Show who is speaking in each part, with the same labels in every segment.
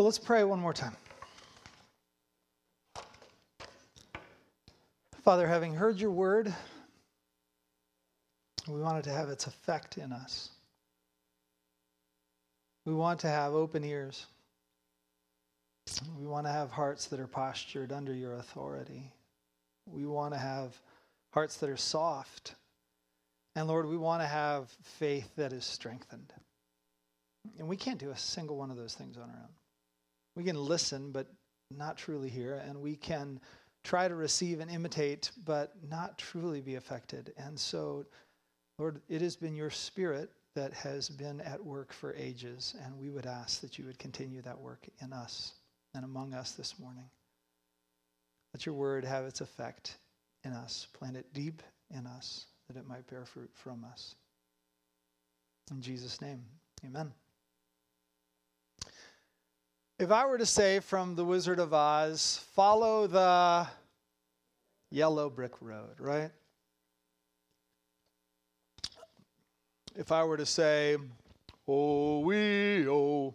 Speaker 1: Well, let's pray one more time. Father, having heard your word, we want it to have its effect in us. We want to have open ears. We want to have hearts that are postured under your authority. We want to have hearts that are soft. And Lord, we want to have faith that is strengthened. And we can't do a single one of those things on our own. We can listen, but not truly hear. And we can try to receive and imitate, but not truly be affected. And so, Lord, it has been your spirit that has been at work for ages. And we would ask that you would continue that work in us and among us this morning. Let your word have its effect in us, plant it deep in us, that it might bear fruit from us. In Jesus' name, amen. If I were to say from The Wizard of Oz, follow the yellow brick road, right? If I were to say, oh, we, oh,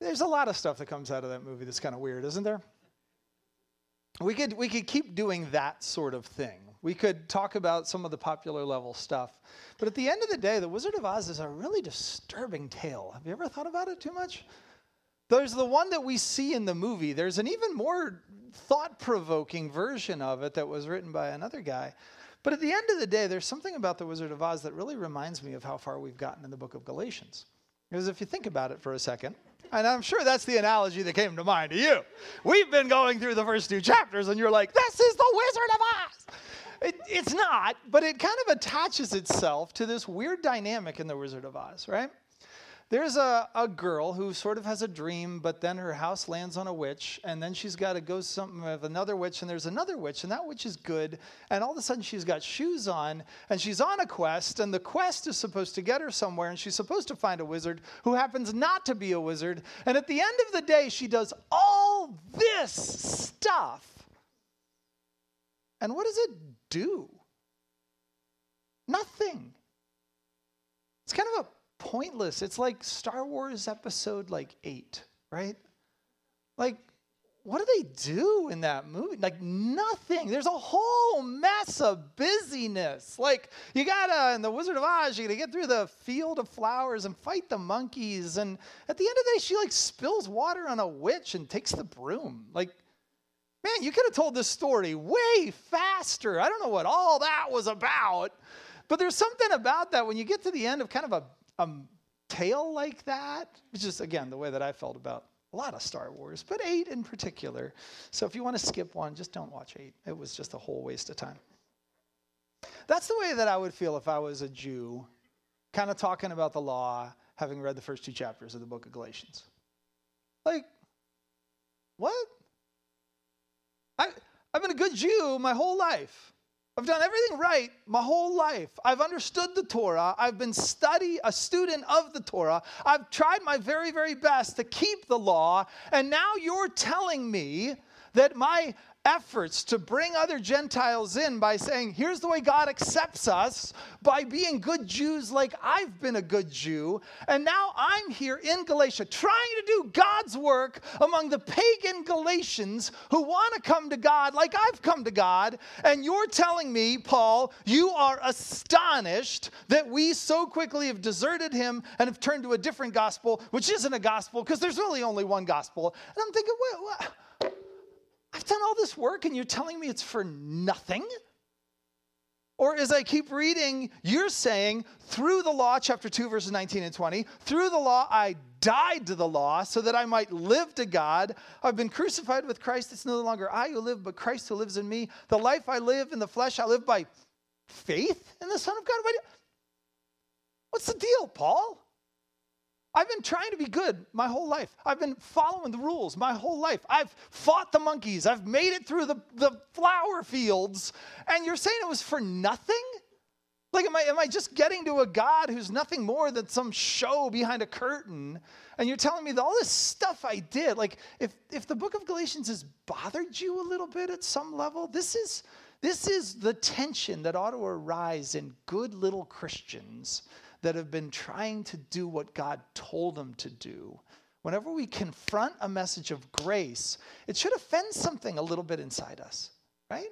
Speaker 1: there's a lot of stuff that comes out of that movie that's kind of weird, isn't there? We could, we could keep doing that sort of thing. We could talk about some of the popular level stuff. But at the end of the day, The Wizard of Oz is a really disturbing tale. Have you ever thought about it too much? There's the one that we see in the movie. There's an even more thought provoking version of it that was written by another guy. But at the end of the day, there's something about The Wizard of Oz that really reminds me of how far we've gotten in the book of Galatians. Because if you think about it for a second, and I'm sure that's the analogy that came to mind to you. We've been going through the first two chapters, and you're like, this is the Wizard of Oz. It, it's not, but it kind of attaches itself to this weird dynamic in The Wizard of Oz, right? There's a, a girl who sort of has a dream, but then her house lands on a witch, and then she's got to go something with another witch, and there's another witch, and that witch is good, and all of a sudden she's got shoes on, and she's on a quest, and the quest is supposed to get her somewhere, and she's supposed to find a wizard who happens not to be a wizard, and at the end of the day, she does all this stuff. And what does it do? Nothing. It's kind of a pointless. It's like Star Wars episode like 8, right? Like what do they do in that movie? Like nothing. There's a whole mess of busyness. Like you gotta in the Wizard of Oz, you gotta get through the field of flowers and fight the monkeys. And at the end of the day, she like spills water on a witch and takes the broom. Like, man, you could have told this story way faster. I don't know what all that was about. But there's something about that when you get to the end of kind of a a tale like that, which is, again, the way that I felt about a lot of Star Wars, but eight in particular. So if you want to skip one, just don't watch eight. It was just a whole waste of time. That's the way that I would feel if I was a Jew, kind of talking about the law, having read the first two chapters of the book of Galatians. Like, what? I've been a good Jew my whole life. I've done everything right my whole life. I've understood the Torah. I've been study a student of the Torah. I've tried my very very best to keep the law, and now you're telling me that my efforts to bring other Gentiles in by saying, here's the way God accepts us by being good Jews like I've been a good Jew. And now I'm here in Galatia trying to do God's work among the pagan Galatians who want to come to God like I've come to God. And you're telling me, Paul, you are astonished that we so quickly have deserted him and have turned to a different gospel, which isn't a gospel because there's really only one gospel. And I'm thinking, what? what? I've done all this work and you're telling me it's for nothing? Or as I keep reading, you're saying, through the law, chapter 2, verses 19 and 20, through the law I died to the law so that I might live to God. I've been crucified with Christ. It's no longer I who live, but Christ who lives in me. The life I live in the flesh, I live by faith in the Son of God. What's the deal, Paul? I've been trying to be good my whole life. I've been following the rules my whole life. I've fought the monkeys. I've made it through the, the flower fields. And you're saying it was for nothing? Like, am I, am I just getting to a God who's nothing more than some show behind a curtain? And you're telling me that all this stuff I did, like, if, if the book of Galatians has bothered you a little bit at some level, this is, this is the tension that ought to arise in good little Christians that have been trying to do what God told them to do, whenever we confront a message of grace, it should offend something a little bit inside us, right?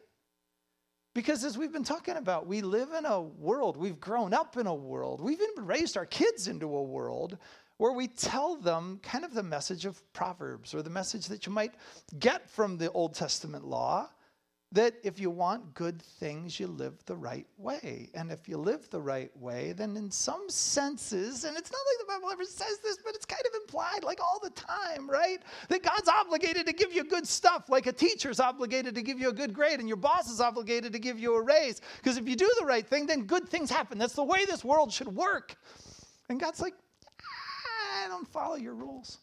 Speaker 1: Because as we've been talking about, we live in a world, we've grown up in a world, we've even raised our kids into a world where we tell them kind of the message of Proverbs or the message that you might get from the Old Testament law that if you want good things, you live the right way. And if you live the right way, then in some senses, and it's not like the Bible ever says this, but it's kind of implied like all the time, right? That God's obligated to give you good stuff, like a teacher's obligated to give you a good grade, and your boss is obligated to give you a raise. Because if you do the right thing, then good things happen. That's the way this world should work. And God's like, I don't follow your rules.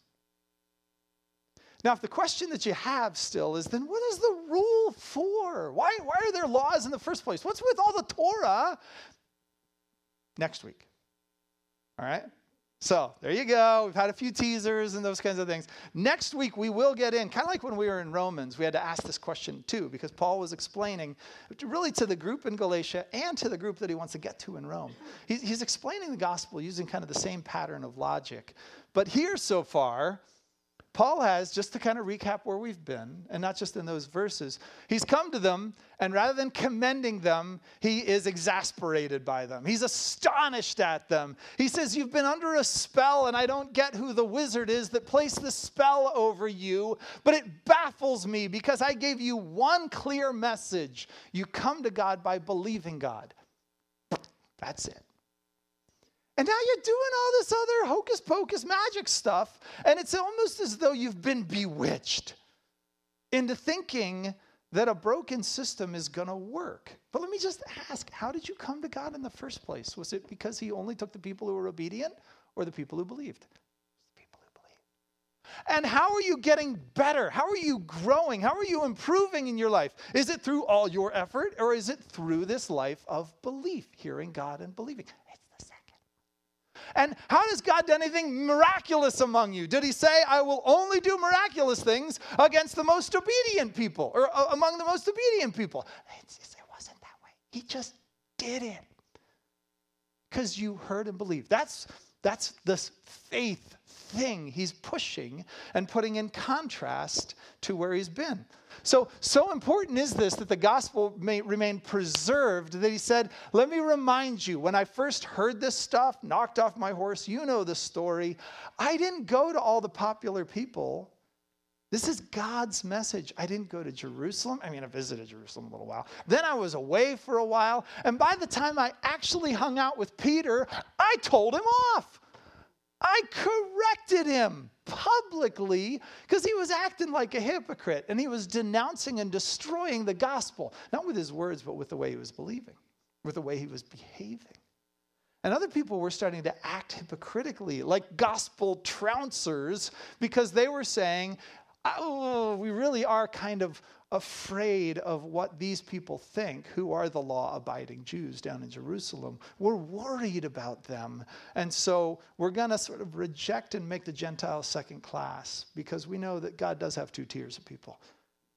Speaker 1: Now, if the question that you have still is, then what is the rule for? Why, why are there laws in the first place? What's with all the Torah? Next week. All right? So there you go. We've had a few teasers and those kinds of things. Next week, we will get in, kind of like when we were in Romans, we had to ask this question too, because Paul was explaining really to the group in Galatia and to the group that he wants to get to in Rome. He's, he's explaining the gospel using kind of the same pattern of logic. But here so far, Paul has, just to kind of recap where we've been, and not just in those verses, he's come to them, and rather than commending them, he is exasperated by them. He's astonished at them. He says, You've been under a spell, and I don't get who the wizard is that placed the spell over you, but it baffles me because I gave you one clear message. You come to God by believing God. That's it. And now you're doing all this other hocus pocus magic stuff, and it's almost as though you've been bewitched into thinking that a broken system is going to work. But let me just ask how did you come to God in the first place? Was it because He only took the people who were obedient or the people who believed? The people who believed. And how are you getting better? How are you growing? How are you improving in your life? Is it through all your effort or is it through this life of belief, hearing God and believing? And how has God done anything miraculous among you? Did he say, I will only do miraculous things against the most obedient people or uh, among the most obedient people? It's, it's, it wasn't that way. He just did it because you heard and believed. That's, that's this faith thing he's pushing and putting in contrast to where he's been. So, so important is this that the gospel may remain preserved that he said, Let me remind you, when I first heard this stuff, knocked off my horse, you know the story. I didn't go to all the popular people. This is God's message. I didn't go to Jerusalem. I mean, I visited Jerusalem a little while. Then I was away for a while. And by the time I actually hung out with Peter, I told him off. I corrected him publicly because he was acting like a hypocrite and he was denouncing and destroying the gospel, not with his words, but with the way he was believing, with the way he was behaving. And other people were starting to act hypocritically, like gospel trouncers, because they were saying, oh, we really are kind of afraid of what these people think, who are the law abiding Jews down in Jerusalem. We're worried about them. And so we're going to sort of reject and make the Gentiles second class because we know that God does have two tiers of people.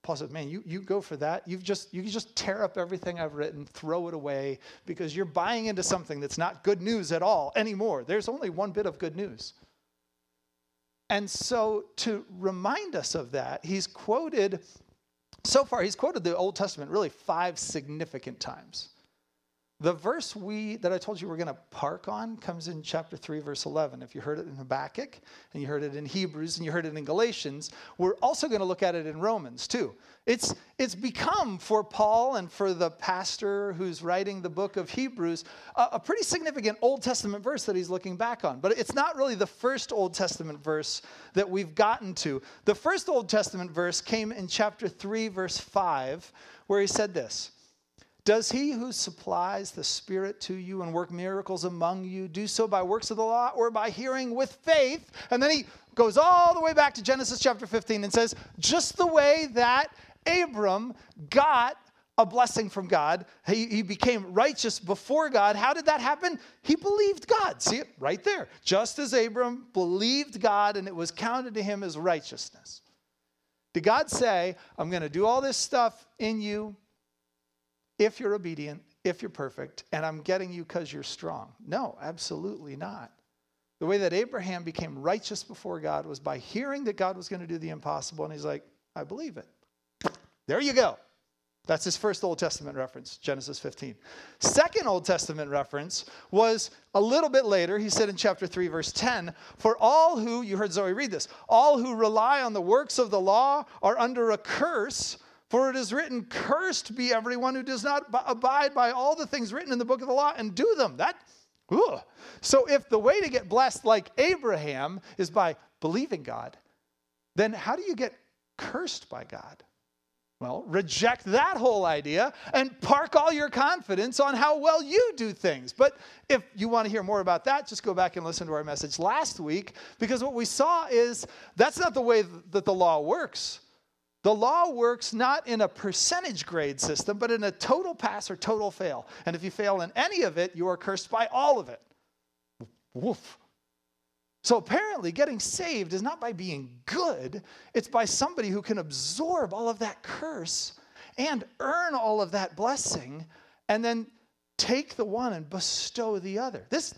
Speaker 1: Paul says, Man, you, you go for that. You've just, you just tear up everything I've written, throw it away because you're buying into something that's not good news at all anymore. There's only one bit of good news. And so, to remind us of that, he's quoted so far, he's quoted the Old Testament really five significant times. The verse we that I told you we're going to park on comes in chapter 3 verse 11. If you heard it in Habakkuk and you heard it in Hebrews and you heard it in Galatians, we're also going to look at it in Romans too. It's it's become for Paul and for the pastor who's writing the book of Hebrews a, a pretty significant Old Testament verse that he's looking back on. But it's not really the first Old Testament verse that we've gotten to. The first Old Testament verse came in chapter 3 verse 5 where he said this. Does he who supplies the Spirit to you and work miracles among you do so by works of the law or by hearing with faith? And then he goes all the way back to Genesis chapter 15 and says, just the way that Abram got a blessing from God, he, he became righteous before God. How did that happen? He believed God. See it right there. Just as Abram believed God and it was counted to him as righteousness. Did God say, I'm going to do all this stuff in you? If you're obedient, if you're perfect, and I'm getting you because you're strong. No, absolutely not. The way that Abraham became righteous before God was by hearing that God was going to do the impossible, and he's like, I believe it. There you go. That's his first Old Testament reference, Genesis 15. Second Old Testament reference was a little bit later. He said in chapter 3, verse 10 For all who, you heard Zoe read this, all who rely on the works of the law are under a curse. For it is written, Cursed be everyone who does not abide by all the things written in the book of the law and do them. That. So if the way to get blessed like Abraham is by believing God, then how do you get cursed by God? Well, reject that whole idea and park all your confidence on how well you do things. But if you want to hear more about that, just go back and listen to our message last week because what we saw is that's not the way that the law works. The law works not in a percentage grade system, but in a total pass or total fail. And if you fail in any of it, you are cursed by all of it. Woof. So apparently, getting saved is not by being good, it's by somebody who can absorb all of that curse and earn all of that blessing and then take the one and bestow the other. This,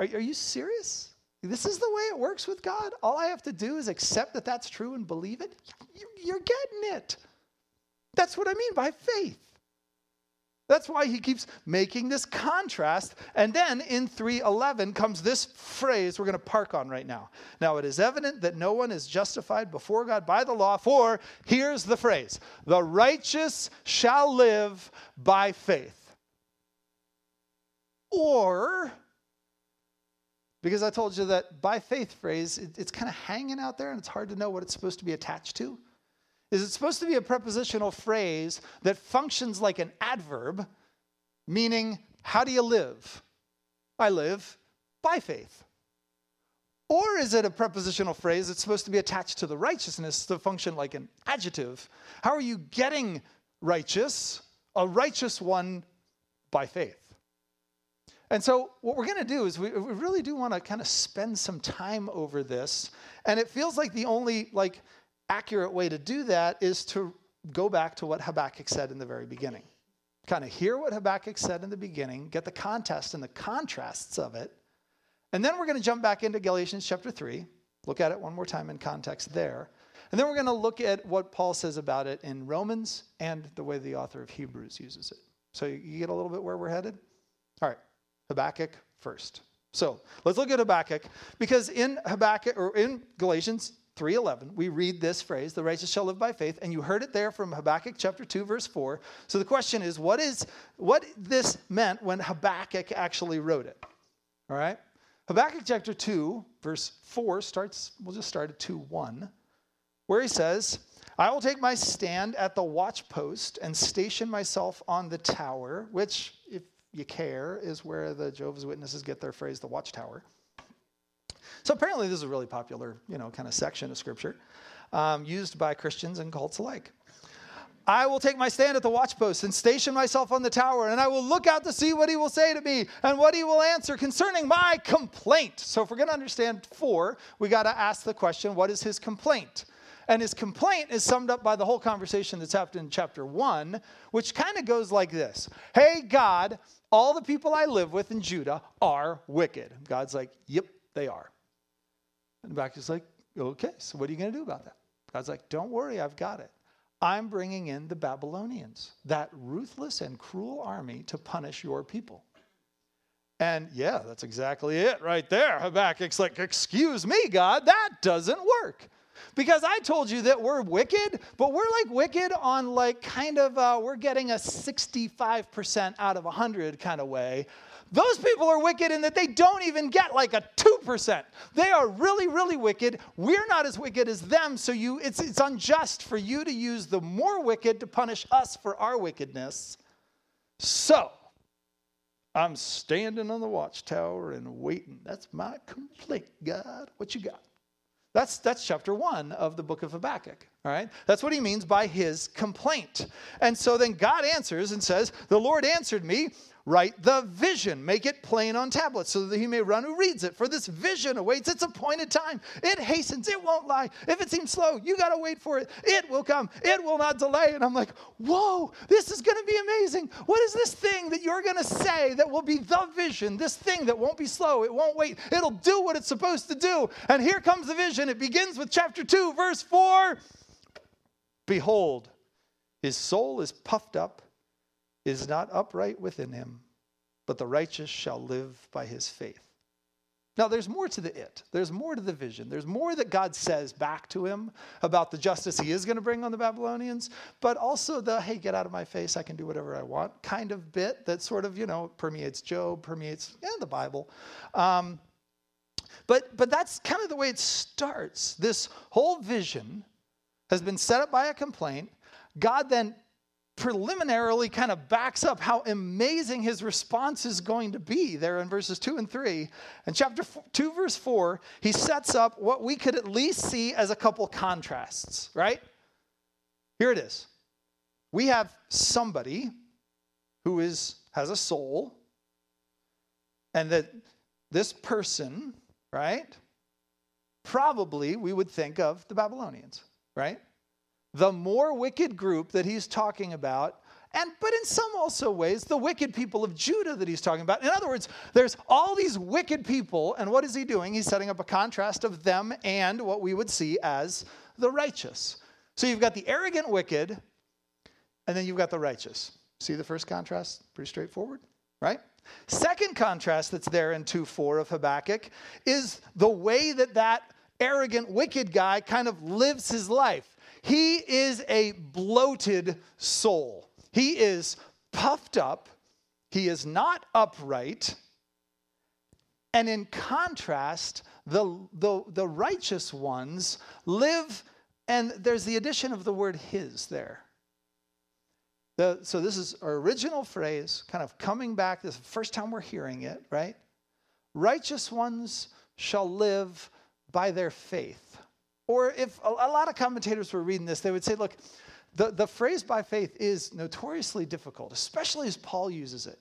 Speaker 1: are, are you serious? This is the way it works with God. All I have to do is accept that that's true and believe it. You're getting it. That's what I mean by faith. That's why he keeps making this contrast. And then in 311 comes this phrase we're going to park on right now. Now, it is evident that no one is justified before God by the law, for here's the phrase the righteous shall live by faith. Or, because I told you that by faith phrase, it, it's kind of hanging out there and it's hard to know what it's supposed to be attached to is it supposed to be a prepositional phrase that functions like an adverb, meaning, how do you live? I live by faith. Or is it a prepositional phrase that's supposed to be attached to the righteousness to function like an adjective? How are you getting righteous? A righteous one by faith. And so, what we're going to do is we, we really do want to kind of spend some time over this. And it feels like the only, like, accurate way to do that is to go back to what Habakkuk said in the very beginning. Kind of hear what Habakkuk said in the beginning, get the context and the contrasts of it. And then we're going to jump back into Galatians chapter 3, look at it one more time in context there. And then we're going to look at what Paul says about it in Romans and the way the author of Hebrews uses it. So you get a little bit where we're headed? All right, Habakkuk first. So let's look at Habakkuk because in Habakkuk or in Galatians 3:11 we read this phrase the righteous shall live by faith and you heard it there from Habakkuk chapter 2 verse 4 so the question is what is what this meant when Habakkuk actually wrote it? All right? Habakkuk chapter 2 verse 4 starts we'll just start at 2:1 where he says I will take my stand at the watchpost and station myself on the tower which if you care is where the Jehovah's Witnesses get their phrase the watchtower so apparently, this is a really popular, you know, kind of section of scripture um, used by Christians and cults alike. I will take my stand at the watchpost and station myself on the tower, and I will look out to see what he will say to me and what he will answer concerning my complaint. So, if we're going to understand four, we got to ask the question what is his complaint? And his complaint is summed up by the whole conversation that's happened in chapter one, which kind of goes like this Hey, God, all the people I live with in Judah are wicked. God's like, Yep, they are. And Habakkuk's like, okay, so what are you going to do about that? God's like, don't worry, I've got it. I'm bringing in the Babylonians, that ruthless and cruel army to punish your people. And yeah, that's exactly it right there. Habakkuk's like, excuse me, God, that doesn't work. Because I told you that we're wicked, but we're like wicked on like kind of, uh, we're getting a 65% out of 100 kind of way. Those people are wicked in that they don't even get like a 2%. They are really, really wicked. We're not as wicked as them, so you, it's, it's unjust for you to use the more wicked to punish us for our wickedness. So, I'm standing on the watchtower and waiting. That's my complaint, God. What you got? That's, that's chapter one of the book of Habakkuk. All right? That's what he means by his complaint. And so then God answers and says, The Lord answered me, Write the vision, make it plain on tablets, so that he may run who reads it. For this vision awaits its appointed time. It hastens, it won't lie. If it seems slow, you got to wait for it. It will come, it will not delay. And I'm like, whoa, this is going to be amazing. What is this thing that you're going to say that will be the vision? This thing that won't be slow, it won't wait, it'll do what it's supposed to do. And here comes the vision. It begins with chapter 2, verse 4. Behold, his soul is puffed up is not upright within him, but the righteous shall live by his faith. Now, there's more to the it. There's more to the vision. There's more that God says back to him about the justice he is going to bring on the Babylonians, but also the, hey, get out of my face, I can do whatever I want kind of bit that sort of, you know, permeates Job, permeates yeah, the Bible. Um, but, but that's kind of the way it starts. This whole vision has been set up by a complaint. God then preliminarily kind of backs up how amazing his response is going to be there in verses 2 and 3. In chapter 2, verse 4, he sets up what we could at least see as a couple contrasts, right? Here it is. We have somebody who is has a soul, and that this person, right? Probably we would think of the Babylonians, right? The more wicked group that he's talking about and but in some also ways the wicked people of judah that he's talking about. In other words there's all these wicked people and what is he doing? He's setting up a contrast of them and what we would see as the righteous. So you've got the arrogant wicked and then you've got the righteous. See the first contrast? Pretty straightforward right? Second contrast that's there in 2-4 of habakkuk is the way that that arrogant wicked guy kind of lives his life he is a bloated soul. He is puffed up. He is not upright. And in contrast, the, the, the righteous ones live, and there's the addition of the word his there. The, so this is our original phrase, kind of coming back. This is the first time we're hearing it, right? Righteous ones shall live by their faith. Or if a, a lot of commentators were reading this, they would say, look, the, the phrase by faith is notoriously difficult, especially as Paul uses it.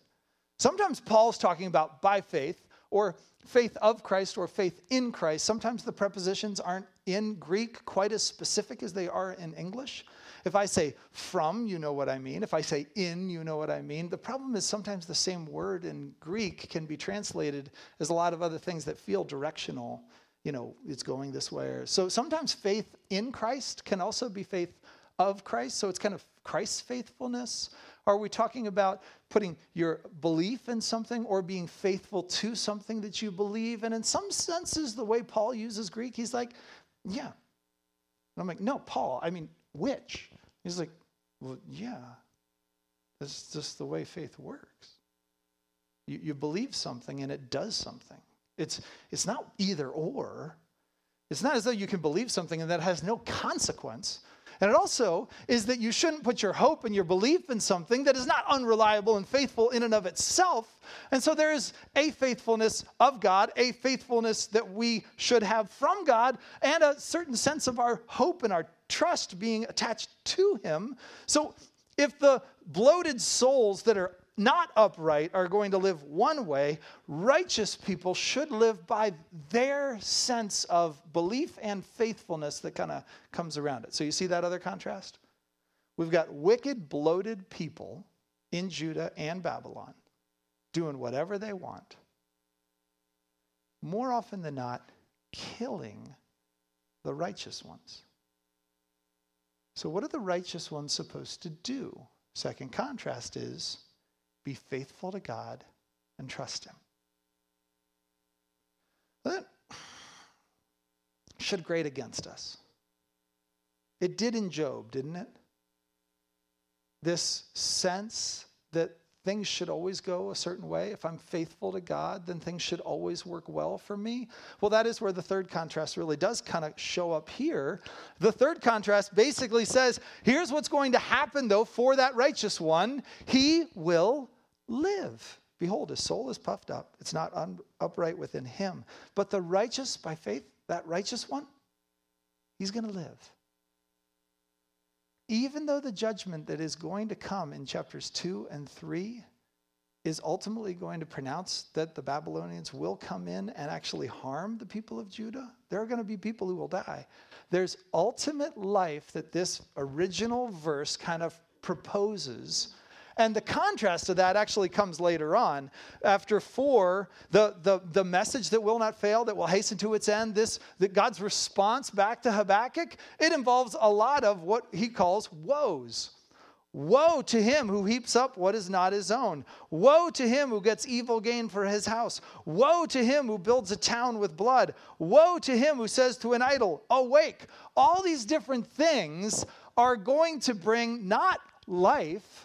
Speaker 1: Sometimes Paul's talking about by faith or faith of Christ or faith in Christ. Sometimes the prepositions aren't in Greek quite as specific as they are in English. If I say from, you know what I mean. If I say in, you know what I mean. The problem is sometimes the same word in Greek can be translated as a lot of other things that feel directional you know, it's going this way. Or, So sometimes faith in Christ can also be faith of Christ. So it's kind of Christ's faithfulness. Are we talking about putting your belief in something or being faithful to something that you believe? And in some senses, the way Paul uses Greek, he's like, yeah. And I'm like, no, Paul, I mean, which? He's like, well, yeah. That's just the way faith works. You, you believe something and it does something. It's, it's not either or. It's not as though you can believe something and that has no consequence. And it also is that you shouldn't put your hope and your belief in something that is not unreliable and faithful in and of itself. And so there is a faithfulness of God, a faithfulness that we should have from God, and a certain sense of our hope and our trust being attached to Him. So if the bloated souls that are not upright are going to live one way. Righteous people should live by their sense of belief and faithfulness that kind of comes around it. So you see that other contrast? We've got wicked, bloated people in Judah and Babylon doing whatever they want. More often than not, killing the righteous ones. So, what are the righteous ones supposed to do? Second contrast is be faithful to God and trust Him. That should grate against us. It did in Job, didn't it? This sense that things should always go a certain way. If I'm faithful to God, then things should always work well for me. Well, that is where the third contrast really does kind of show up here. The third contrast basically says here's what's going to happen, though, for that righteous one he will live. Behold, his soul is puffed up. It's not un- upright within him. But the righteous, by faith, that righteous one, he's going to live. even though the judgment that is going to come in chapters 2 and 3 is ultimately going to pronounce that the Babylonians will come in and actually harm the people of Judah, there are going to be people who will die. There's ultimate life that this original verse kind of proposes. And the contrast to that actually comes later on. After four, the, the, the message that will not fail, that will hasten to its end, this that God's response back to Habakkuk, it involves a lot of what he calls woes. Woe to him who heaps up what is not his own. Woe to him who gets evil gain for his house. Woe to him who builds a town with blood. Woe to him who says to an idol, Awake. All these different things are going to bring not life,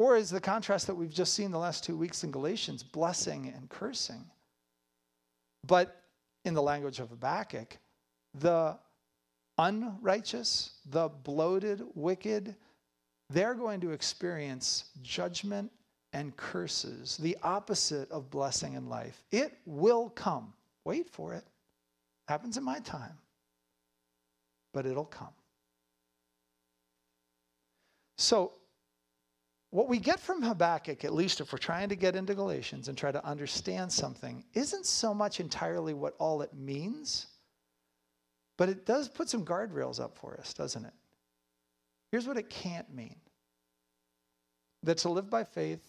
Speaker 1: or is the contrast that we've just seen the last two weeks in Galatians, blessing and cursing. But in the language of Habakkuk, the unrighteous, the bloated, wicked, they're going to experience judgment and curses, the opposite of blessing and life. It will come. Wait for it. Happens in my time, but it'll come. So, what we get from Habakkuk, at least if we're trying to get into Galatians and try to understand something, isn't so much entirely what all it means, but it does put some guardrails up for us, doesn't it? Here's what it can't mean that to live by faith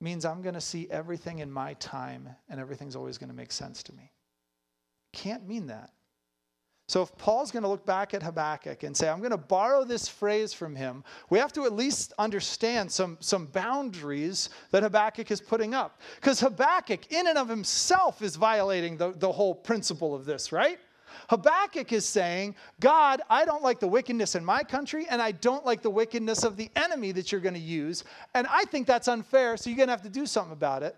Speaker 1: means I'm going to see everything in my time and everything's always going to make sense to me. Can't mean that. So if Paul's going to look back at Habakkuk and say, I'm going to borrow this phrase from him, we have to at least understand some, some boundaries that Habakkuk is putting up. Because Habakkuk, in and of himself, is violating the, the whole principle of this, right? Habakkuk is saying, God, I don't like the wickedness in my country, and I don't like the wickedness of the enemy that you're going to use. And I think that's unfair, so you're going to have to do something about it.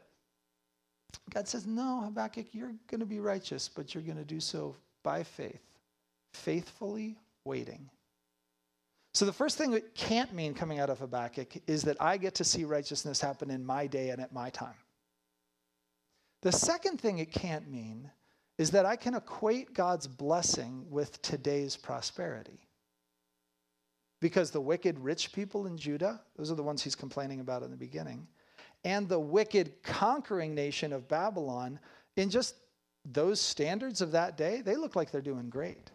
Speaker 1: God says, No, Habakkuk, you're going to be righteous, but you're going to do so by faith, faithfully waiting. So, the first thing it can't mean coming out of Habakkuk is that I get to see righteousness happen in my day and at my time. The second thing it can't mean is that I can equate God's blessing with today's prosperity. Because the wicked rich people in Judah, those are the ones he's complaining about in the beginning, and the wicked conquering nation of Babylon, in just those standards of that day, they look like they're doing great.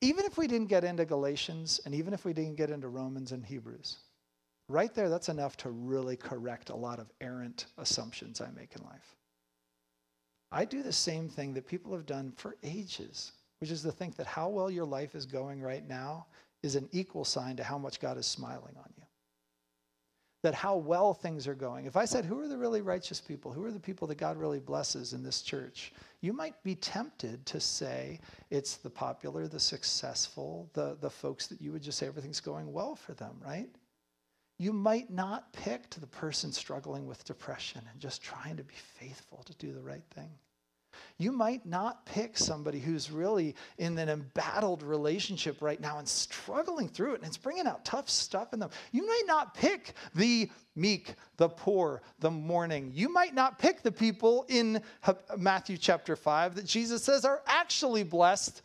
Speaker 1: Even if we didn't get into Galatians, and even if we didn't get into Romans and Hebrews, right there, that's enough to really correct a lot of errant assumptions I make in life. I do the same thing that people have done for ages, which is to think that how well your life is going right now is an equal sign to how much God is smiling on you. How well things are going. If I said, Who are the really righteous people? Who are the people that God really blesses in this church? You might be tempted to say it's the popular, the successful, the, the folks that you would just say everything's going well for them, right? you might not pick to the person struggling with depression and just trying to be faithful to do the right thing. You might not pick somebody who's really in an embattled relationship right now and struggling through it and it's bringing out tough stuff in them. You might not pick the meek, the poor, the mourning. You might not pick the people in Matthew chapter 5 that Jesus says are actually blessed,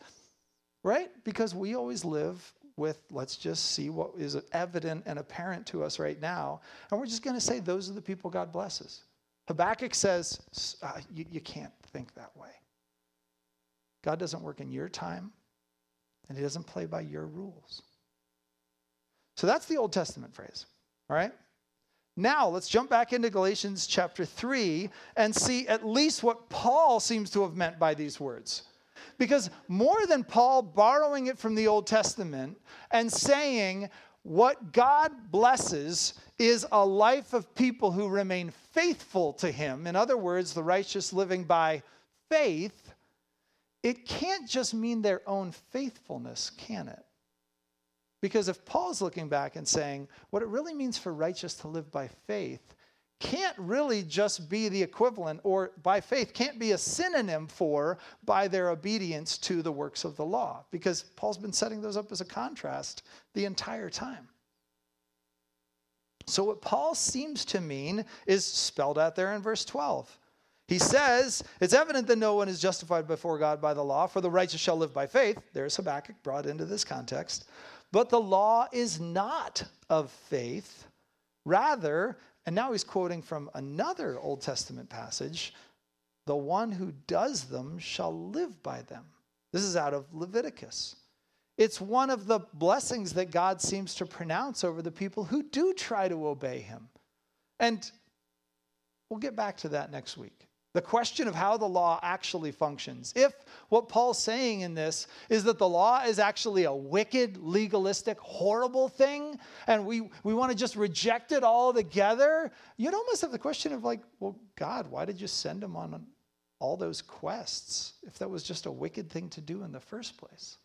Speaker 1: right? Because we always live with let's just see what is evident and apparent to us right now. And we're just going to say those are the people God blesses. Habakkuk says uh, you, you can't think that way. God doesn't work in your time, and He doesn't play by your rules. So that's the Old Testament phrase. All right? Now, let's jump back into Galatians chapter 3 and see at least what Paul seems to have meant by these words. Because more than Paul borrowing it from the Old Testament and saying, what God blesses is a life of people who remain faithful to Him. In other words, the righteous living by faith. It can't just mean their own faithfulness, can it? Because if Paul's looking back and saying, what it really means for righteous to live by faith can't really just be the equivalent, or by faith, can't be a synonym for by their obedience to the works of the law, because Paul's been setting those up as a contrast the entire time. So, what Paul seems to mean is spelled out there in verse 12. He says, It's evident that no one is justified before God by the law, for the righteous shall live by faith. There's Habakkuk brought into this context. But the law is not of faith. Rather, and now he's quoting from another Old Testament passage the one who does them shall live by them. This is out of Leviticus. It's one of the blessings that God seems to pronounce over the people who do try to obey him. And we'll get back to that next week. The question of how the law actually functions. If what Paul's saying in this is that the law is actually a wicked, legalistic, horrible thing, and we, we want to just reject it all together, you'd almost have the question of, like, well, God, why did you send him on all those quests if that was just a wicked thing to do in the first place?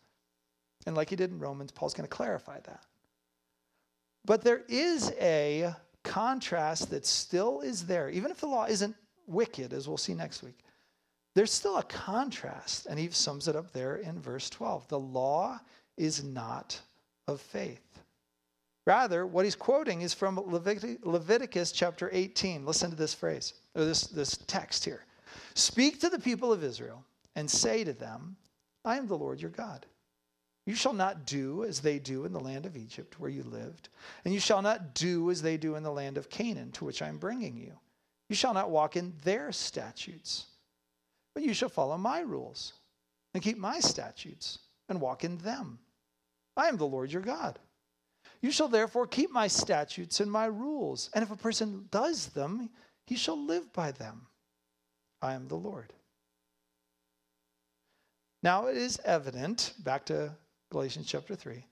Speaker 1: And like he did in Romans, Paul's going to clarify that. But there is a contrast that still is there, even if the law isn't wicked, as we'll see next week. There's still a contrast, and he sums it up there in verse 12. The law is not of faith. Rather, what he's quoting is from Leviticus chapter 18. Listen to this phrase, or this, this text here. Speak to the people of Israel and say to them, I am the Lord your God. You shall not do as they do in the land of Egypt, where you lived, and you shall not do as they do in the land of Canaan, to which I am bringing you. You shall not walk in their statutes, but you shall follow my rules and keep my statutes and walk in them. I am the Lord your God. You shall therefore keep my statutes and my rules, and if a person does them, he shall live by them. I am the Lord. Now it is evident, back to Galatians chapter 3,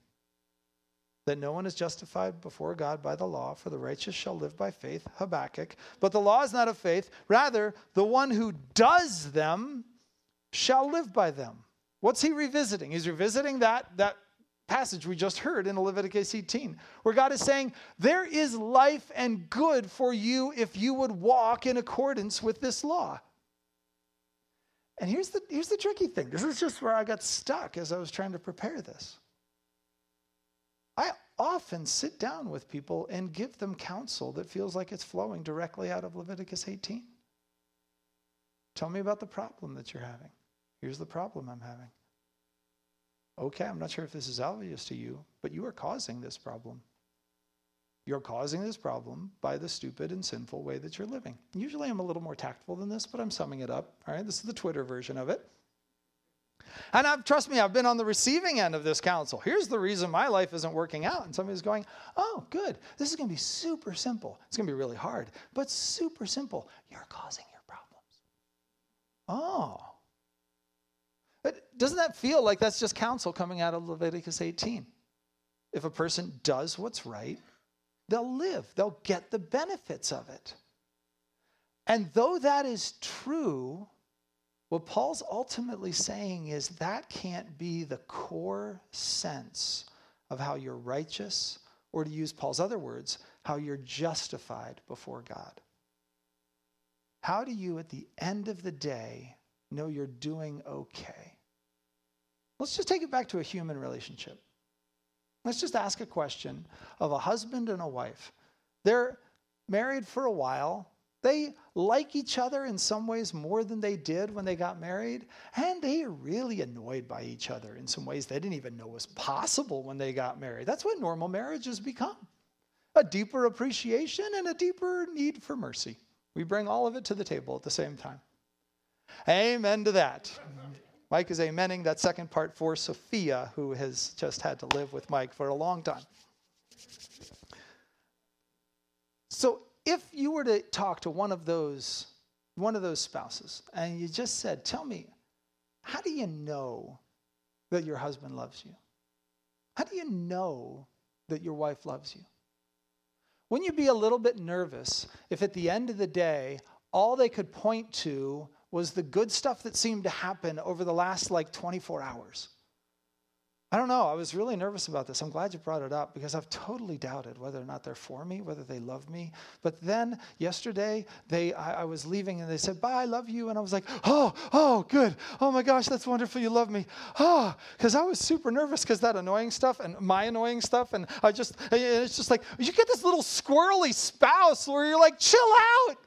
Speaker 1: that no one is justified before God by the law, for the righteous shall live by faith, Habakkuk. But the law is not of faith. Rather, the one who does them shall live by them. What's he revisiting? He's revisiting that, that passage we just heard in Leviticus 18, where God is saying, There is life and good for you if you would walk in accordance with this law. And here's the, here's the tricky thing. This is just where I got stuck as I was trying to prepare this. I often sit down with people and give them counsel that feels like it's flowing directly out of Leviticus 18. Tell me about the problem that you're having. Here's the problem I'm having. Okay, I'm not sure if this is obvious to you, but you are causing this problem. You're causing this problem by the stupid and sinful way that you're living. Usually I'm a little more tactful than this, but I'm summing it up. All right, this is the Twitter version of it. And I've, trust me, I've been on the receiving end of this counsel. Here's the reason my life isn't working out. And somebody's going, oh, good. This is going to be super simple. It's going to be really hard, but super simple. You're causing your problems. Oh. But doesn't that feel like that's just counsel coming out of Leviticus 18? If a person does what's right, they'll live, they'll get the benefits of it. And though that is true, what Paul's ultimately saying is that can't be the core sense of how you're righteous, or to use Paul's other words, how you're justified before God. How do you, at the end of the day, know you're doing okay? Let's just take it back to a human relationship. Let's just ask a question of a husband and a wife. They're married for a while, they like each other in some ways more than they did when they got married, and they are really annoyed by each other in some ways they didn't even know was possible when they got married. That's what normal marriages become a deeper appreciation and a deeper need for mercy. We bring all of it to the table at the same time. Amen to that. Mike is amening that second part for Sophia, who has just had to live with Mike for a long time. If you were to talk to one of those one of those spouses and you just said, "Tell me, how do you know that your husband loves you? How do you know that your wife loves you?" Wouldn't you be a little bit nervous if at the end of the day all they could point to was the good stuff that seemed to happen over the last like 24 hours? I don't know. I was really nervous about this. I'm glad you brought it up because I've totally doubted whether or not they're for me, whether they love me. But then yesterday, they I, I, was leaving and they said, "Bye, I love you," and I was like, "Oh, oh, good. Oh my gosh, that's wonderful. You love me." Ah, oh, because I was super nervous because that annoying stuff and my annoying stuff, and I just and it's just like you get this little squirrely spouse where you're like, "Chill out."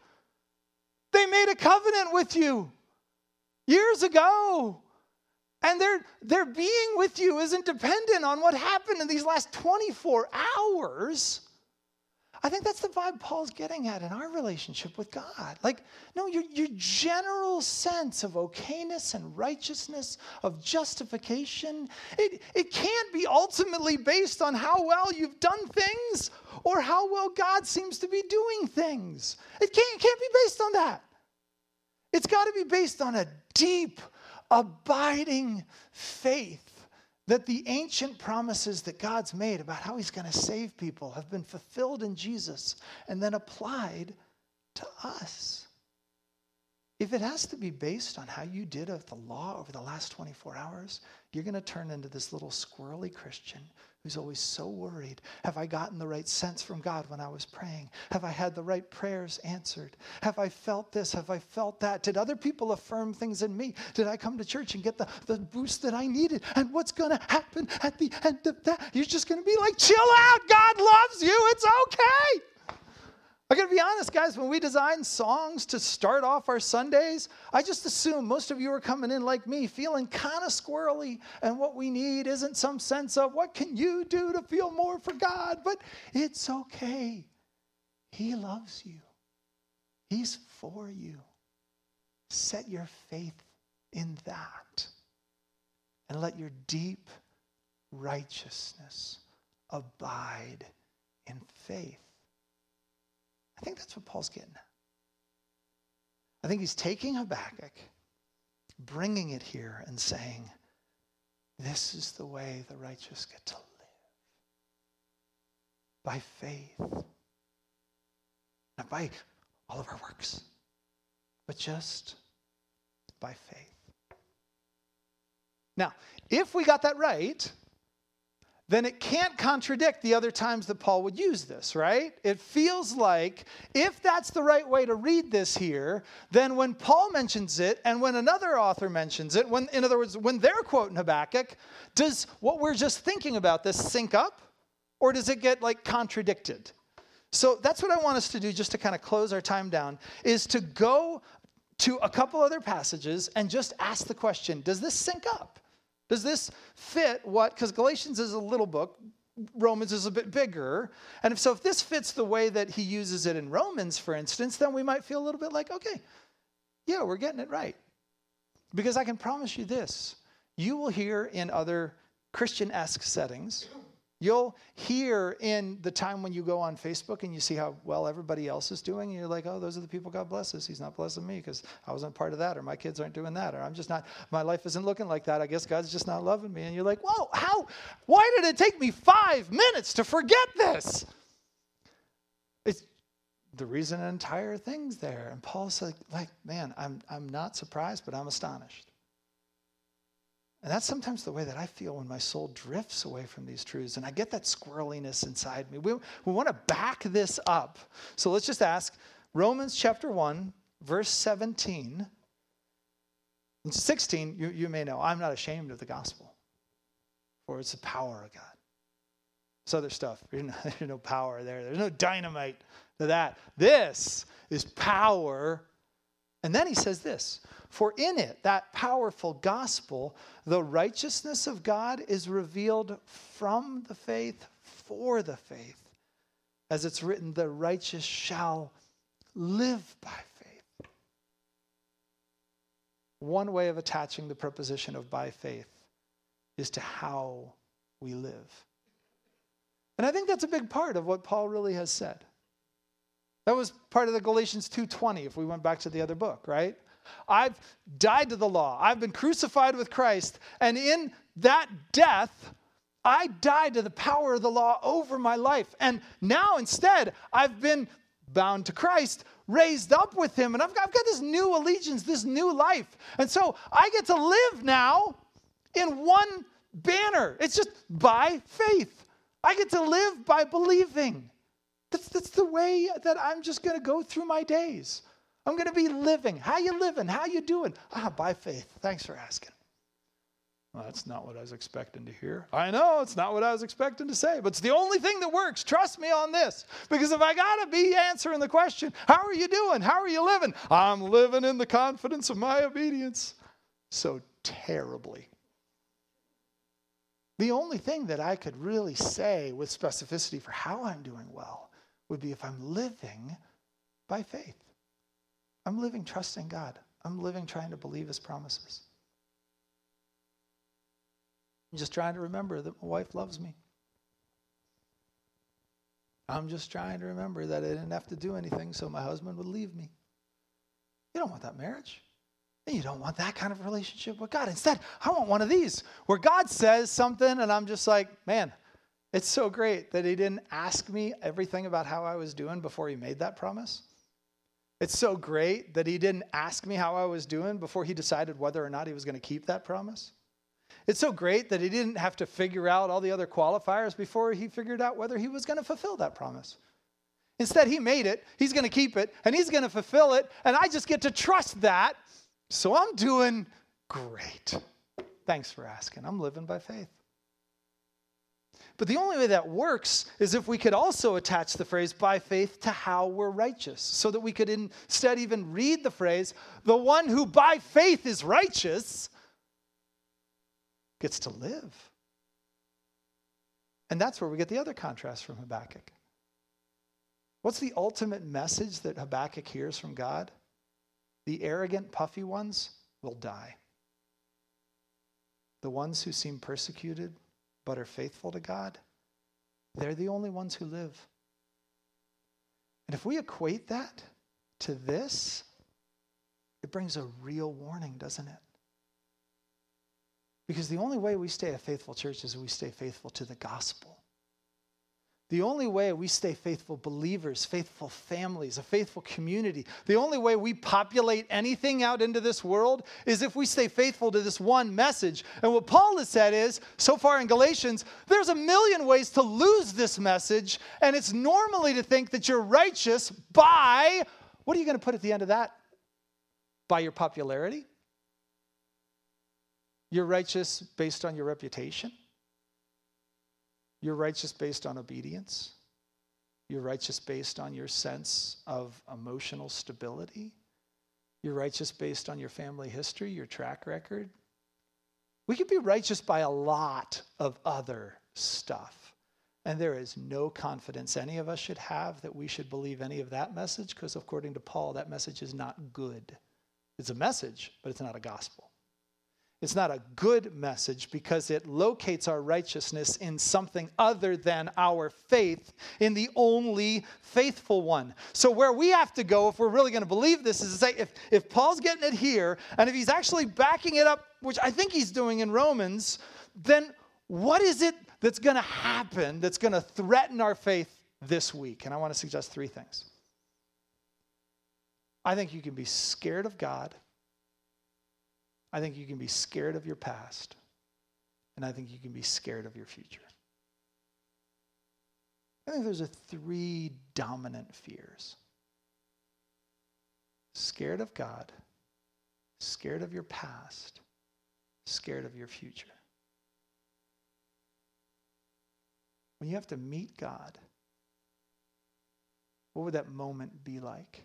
Speaker 1: They made a covenant with you years ago. And their, their being with you isn't dependent on what happened in these last 24 hours. I think that's the vibe Paul's getting at in our relationship with God. Like, no, your, your general sense of okayness and righteousness, of justification, it, it can't be ultimately based on how well you've done things or how well God seems to be doing things. It can't, it can't be based on that. It's got to be based on a deep, abiding faith that the ancient promises that God's made about how He's going to save people have been fulfilled in Jesus and then applied to us. If it has to be based on how you did of the law over the last 24 hours, you're going to turn into this little squirrely Christian who's always so worried. Have I gotten the right sense from God when I was praying? Have I had the right prayers answered? Have I felt this? Have I felt that? Did other people affirm things in me? Did I come to church and get the, the boost that I needed? And what's going to happen at the end of that? You're just going to be like, chill out. God loves you. It's okay. I gotta be honest, guys, when we design songs to start off our Sundays, I just assume most of you are coming in like me, feeling kind of squirrely, and what we need isn't some sense of what can you do to feel more for God, but it's okay. He loves you, He's for you. Set your faith in that, and let your deep righteousness abide in faith. I think that's what Paul's getting at. I think he's taking Habakkuk, bringing it here, and saying, This is the way the righteous get to live by faith, not by all of our works, but just by faith. Now, if we got that right, then it can't contradict the other times that Paul would use this, right? It feels like if that's the right way to read this here, then when Paul mentions it and when another author mentions it, when in other words, when they're quoting Habakkuk, does what we're just thinking about this sync up or does it get like contradicted? So that's what I want us to do just to kind of close our time down is to go to a couple other passages and just ask the question, does this sync up? Does this fit what? Because Galatians is a little book, Romans is a bit bigger. And if so, if this fits the way that he uses it in Romans, for instance, then we might feel a little bit like, okay, yeah, we're getting it right. Because I can promise you this you will hear in other Christian esque settings You'll hear in the time when you go on Facebook and you see how well everybody else is doing, and you're like, oh, those are the people God blesses. He's not blessing me because I wasn't part of that, or my kids aren't doing that, or I'm just not, my life isn't looking like that. I guess God's just not loving me. And you're like, whoa, how, why did it take me five minutes to forget this? It's the reason an entire thing's there. And Paul's like, like man, I'm, I'm not surprised, but I'm astonished. And that's sometimes the way that I feel when my soul drifts away from these truths. And I get that squirreliness inside me. We, we want to back this up. So let's just ask Romans chapter 1, verse 17. And 16, you, you may know, I'm not ashamed of the gospel, for it's the power of God. This other stuff, there's no, there's no power there. There's no dynamite to that. This is power. And then he says this for in it, that powerful gospel, the righteousness of God is revealed from the faith for the faith. As it's written, the righteous shall live by faith. One way of attaching the preposition of by faith is to how we live. And I think that's a big part of what Paul really has said. That was part of the Galatians 2:20 if we went back to the other book, right? I've died to the law. I've been crucified with Christ. And in that death, I died to the power of the law over my life. And now instead, I've been bound to Christ, raised up with him. And I've got, I've got this new allegiance, this new life. And so I get to live now in one banner. It's just by faith. I get to live by believing. That's, that's the way that I'm just going to go through my days. I'm going to be living. How you living? How you doing? Ah, by faith. Thanks for asking. Well, that's not what I was expecting to hear. I know it's not what I was expecting to say, but it's the only thing that works. Trust me on this. Because if I got to be answering the question, How are you doing? How are you living? I'm living in the confidence of my obedience. So terribly. The only thing that I could really say with specificity for how I'm doing well would be if I'm living by faith. I'm living trusting God. I'm living trying to believe his promises. I'm just trying to remember that my wife loves me. I'm just trying to remember that I didn't have to do anything so my husband would leave me. You don't want that marriage. And you don't want that kind of relationship with God. Instead, I want one of these where God says something and I'm just like, man, it's so great that He didn't ask me everything about how I was doing before He made that promise. It's so great that He didn't ask me how I was doing before He decided whether or not He was going to keep that promise. It's so great that he didn't have to figure out all the other qualifiers before he figured out whether he was going to fulfill that promise. Instead, he made it, he's going to keep it, and he's going to fulfill it, and I just get to trust that. So I'm doing great. Thanks for asking. I'm living by faith. But the only way that works is if we could also attach the phrase by faith to how we're righteous, so that we could instead even read the phrase, the one who by faith is righteous gets to live. And that's where we get the other contrast from Habakkuk. What's the ultimate message that Habakkuk hears from God? The arrogant, puffy ones will die. The ones who seem persecuted but are faithful to God, they're the only ones who live. And if we equate that to this, it brings a real warning, doesn't it? Because the only way we stay a faithful church is we stay faithful to the gospel. The only way we stay faithful believers, faithful families, a faithful community, the only way we populate anything out into this world is if we stay faithful to this one message. And what Paul has said is, so far in Galatians, there's a million ways to lose this message, and it's normally to think that you're righteous by, what are you going to put at the end of that? By your popularity? You're righteous based on your reputation. You're righteous based on obedience. You're righteous based on your sense of emotional stability. You're righteous based on your family history, your track record. We can be righteous by a lot of other stuff. And there is no confidence any of us should have that we should believe any of that message because, according to Paul, that message is not good. It's a message, but it's not a gospel. It's not a good message because it locates our righteousness in something other than our faith in the only faithful one. So, where we have to go if we're really going to believe this is to say, if, if Paul's getting it here, and if he's actually backing it up, which I think he's doing in Romans, then what is it that's going to happen that's going to threaten our faith this week? And I want to suggest three things. I think you can be scared of God I think you can be scared of your past, and I think you can be scared of your future. I think there's a three dominant fears scared of God, scared of your past, scared of your future. When you have to meet God, what would that moment be like?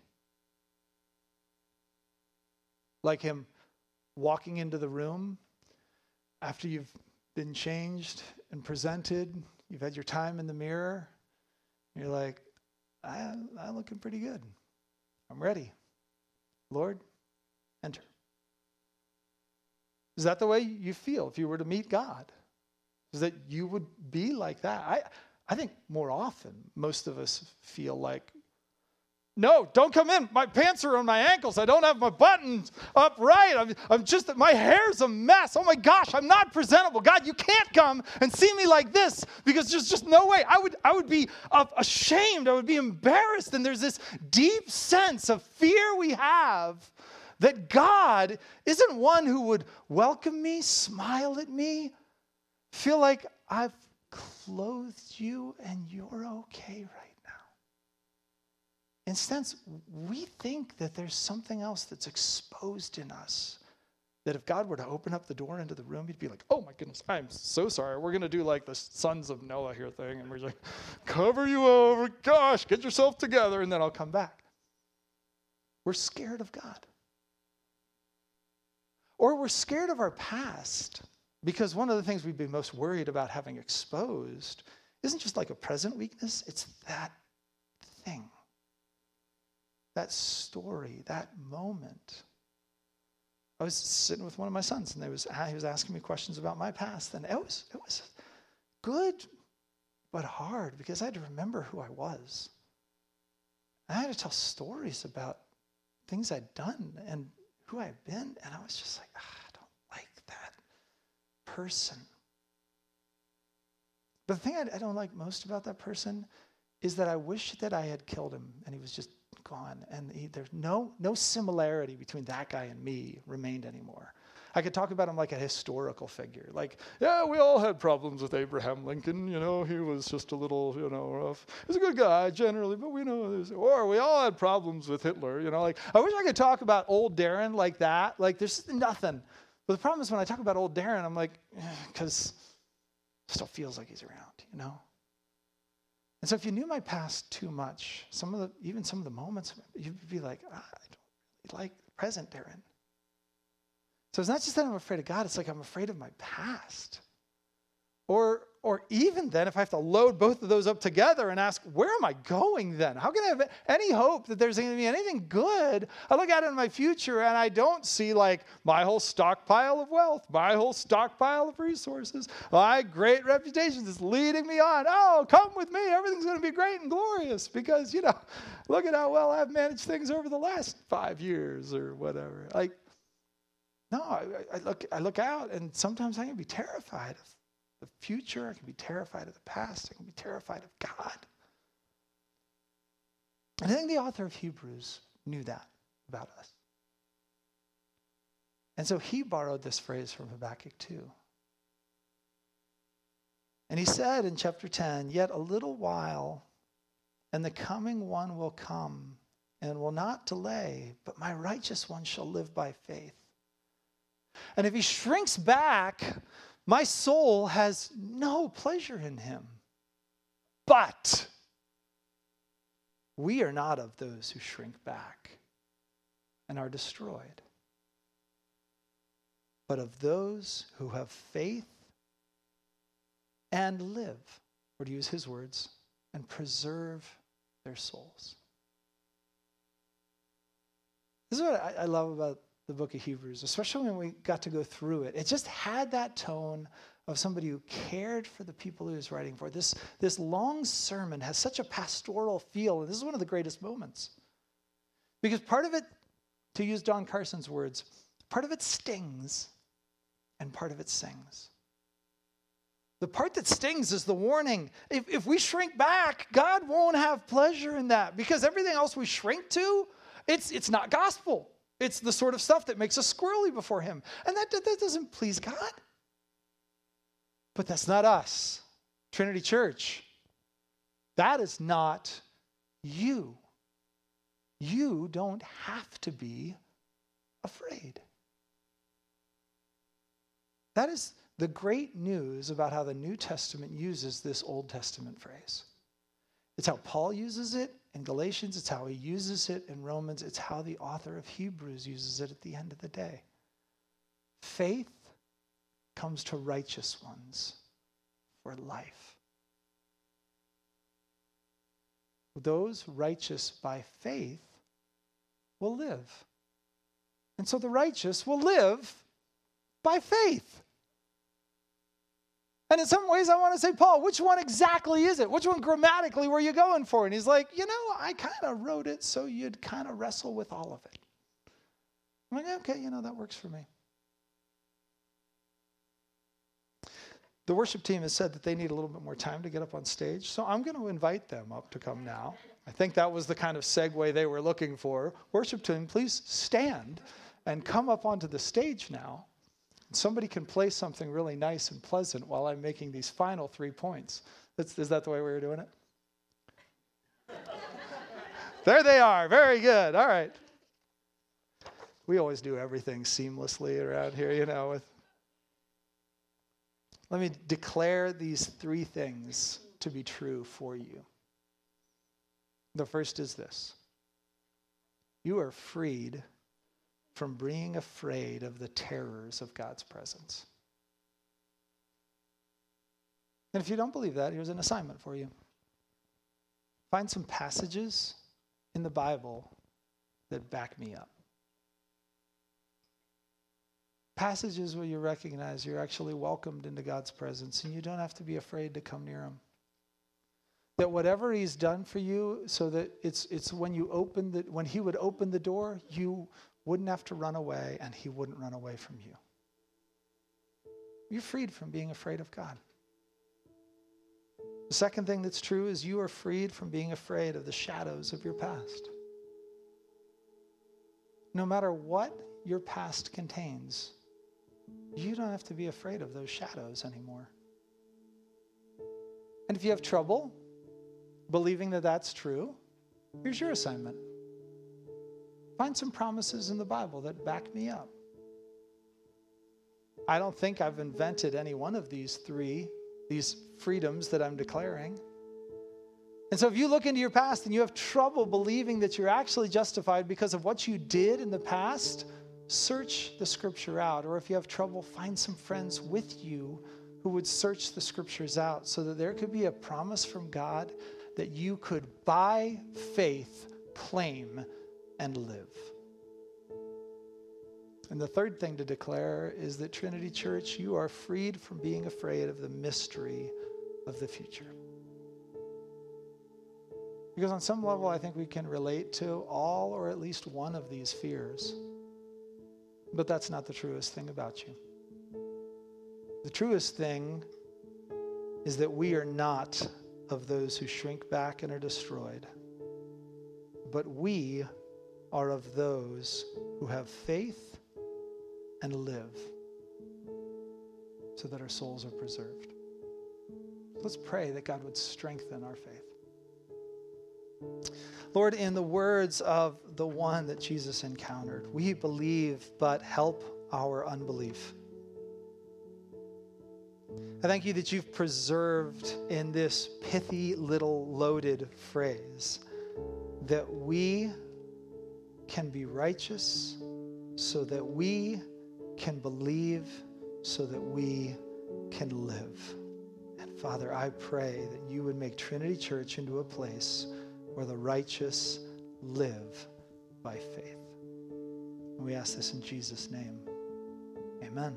Speaker 1: Like him walking into the room after you've been changed and presented, you've had your time in the mirror, you're like, I, I'm looking pretty good. I'm ready. Lord, enter. Is that the way you feel if you were to meet God? Is that you would be like that? I, I think more often most of us feel like no, don't come in. My pants are on my ankles. I don't have my buttons up right. I'm, I'm just, my hair's a mess. Oh my gosh, I'm not presentable. God, you can't come and see me like this because there's just no way. I would, I would be ashamed. I would be embarrassed. And there's this deep sense of fear we have that God isn't one who would welcome me, smile at me, feel like I've clothed you and you're okay right Instead, we think that there's something else that's exposed in us that if God were to open up the door into the room, he'd be like, oh my goodness, I'm so sorry. We're going to do like the sons of Noah here thing. And we're like, cover you over. Gosh, get yourself together. And then I'll come back. We're scared of God. Or we're scared of our past because one of the things we'd be most worried about having exposed isn't just like a present weakness, it's that thing, that story, that moment I was sitting with one of my sons, and was he was asking me questions about my past, and it was it was good, but hard because I had to remember who I was. I had to tell stories about things I'd done and who I'd been, and I was just like, ah, I don't like that person. But the thing I, I don't like most about that person is that I wish that I had killed him and he was just gone. And he, there's no, no similarity between that guy and me remained anymore. I could talk about him like a historical figure. Like, yeah, we all had problems with Abraham Lincoln. You know, he was just a little, you know, rough. He's a good guy generally, but we know, or we all had problems with Hitler. You know, like, I wish I could talk about old Darren like that. Like, there's nothing. But the problem is when I talk about old Darren, I'm like, because eh, still feels like he's around, you know? And so if you knew my past too much, some of the even some of the moments, you'd be like, ah, I don't really like the present, Darren. So it's not just that I'm afraid of God, it's like I'm afraid of my past. Or or even then, if I have to load both of those up together and ask, where am I going then? How can I have any hope that there's going to be anything good? I look out in my future and I don't see like my whole stockpile of wealth, my whole stockpile of resources, my great reputation is leading me on. Oh, come with me. Everything's going to be great and glorious because, you know, look at how well I've managed things over the last five years or whatever. Like, no, I, I look, I look out and sometimes I can be terrified of the future. I can be terrified of the past. I can be terrified of God. And I think the author of Hebrews knew that about us. And so he borrowed this phrase from Habakkuk 2. And he said in chapter 10, Yet a little while, and the coming one will come and will not delay, but my righteous one shall live by faith. And if he shrinks back, my soul has no pleasure in him. But we are not of those who shrink back and are destroyed, but of those who have faith and live, or to use his words, and preserve their souls. This is what I, love about the book of Hebrews, especially when we got to go through it. It just had that tone of somebody who cared for the people he was writing for. This, this long sermon has such a pastoral feel, and this is one of the greatest moments. Because part of it, to use Don Carson's words, part of it stings and part of it sings. The part that stings is the warning. If, if we shrink back, God won't have pleasure in that because everything else we shrink to, it's, it's not gospel. It's the sort of stuff that makes us squirrely before Him. And that, that doesn't please God. But that's not us, Trinity Church. That is not you. You don't have to be afraid. That is the great news about how the New Testament uses this Old Testament phrase. It's how Paul uses it in Galatians, it's how he uses it in Romans, it's how the author of Hebrews uses it at the end of the day. Faith comes to righteous ones for life. Those righteous by faith will live. And so the righteous will live by faith. And in some ways, I want to say, Paul, which one exactly is it? Which one grammatically were you going for? And he's like, you know, I kind of wrote it so you'd kind of wrestle with all of it. I'm like, okay, you know, that works for me. The worship team has said that they need a little bit more time to get up on stage, so I'm going to invite them up to come now. I think that was the kind of segue they were looking for. Worship team, please stand and come up onto the stage now. Somebody can play something really nice and pleasant while I'm making these final three points. That's, is that the way we were doing it? there they are. Very good. All right. we always do everything seamlessly around here, you know. With let me declare these three things to be true for you. The first is this you are freed from being afraid of the terrors of God's presence. And if you don't believe that, here's an assignment for you. Find some passages in the Bible that back me up. Passages where you recognize you're actually welcomed into God's presence and you don't have to be afraid to come near Him. That whatever He's done for you, so that it's, it's when you open the, when He would open the door, you wouldn't have to run away and He wouldn't run away from you. You're freed from being afraid of God. The second thing that's true is you are freed from being afraid of the shadows of your past. No matter what your past contains, you don't have to be afraid of those shadows anymore. And if you have trouble believing that that's true, here's your assignment find some promises in the Bible that back me up. I don't think I've invented any one of these three, these freedoms that I'm declaring. And so, if you look into your past and you have trouble believing that you're actually justified because of what you did in the past, search the scripture out. Or if you have trouble, find some friends with you who would search the scriptures out so that there could be a promise from God that you could, by faith, claim and live. And the third thing to declare is that Trinity Church, you are freed from being afraid of the mystery of the future. Because on some level, I think we can relate to all or at least one of these fears. But that's not the truest thing about you. The truest thing is that we are not of those who shrink back and are destroyed, but we are of those who have faith and live so that our souls are preserved. Let's pray that God would strengthen our faith. Lord, in the words of the one that Jesus encountered, we believe, but help our unbelief. I thank you that you've preserved in this pithy little loaded phrase that we can be righteous so that we can believe, so that we can live. And Father, I pray that you would make Trinity Church into a place where the righteous live by faith. And we ask this in Jesus' name. Amen.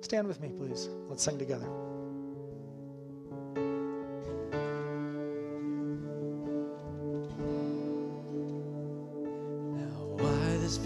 Speaker 1: Stand with me, please. Let's sing together.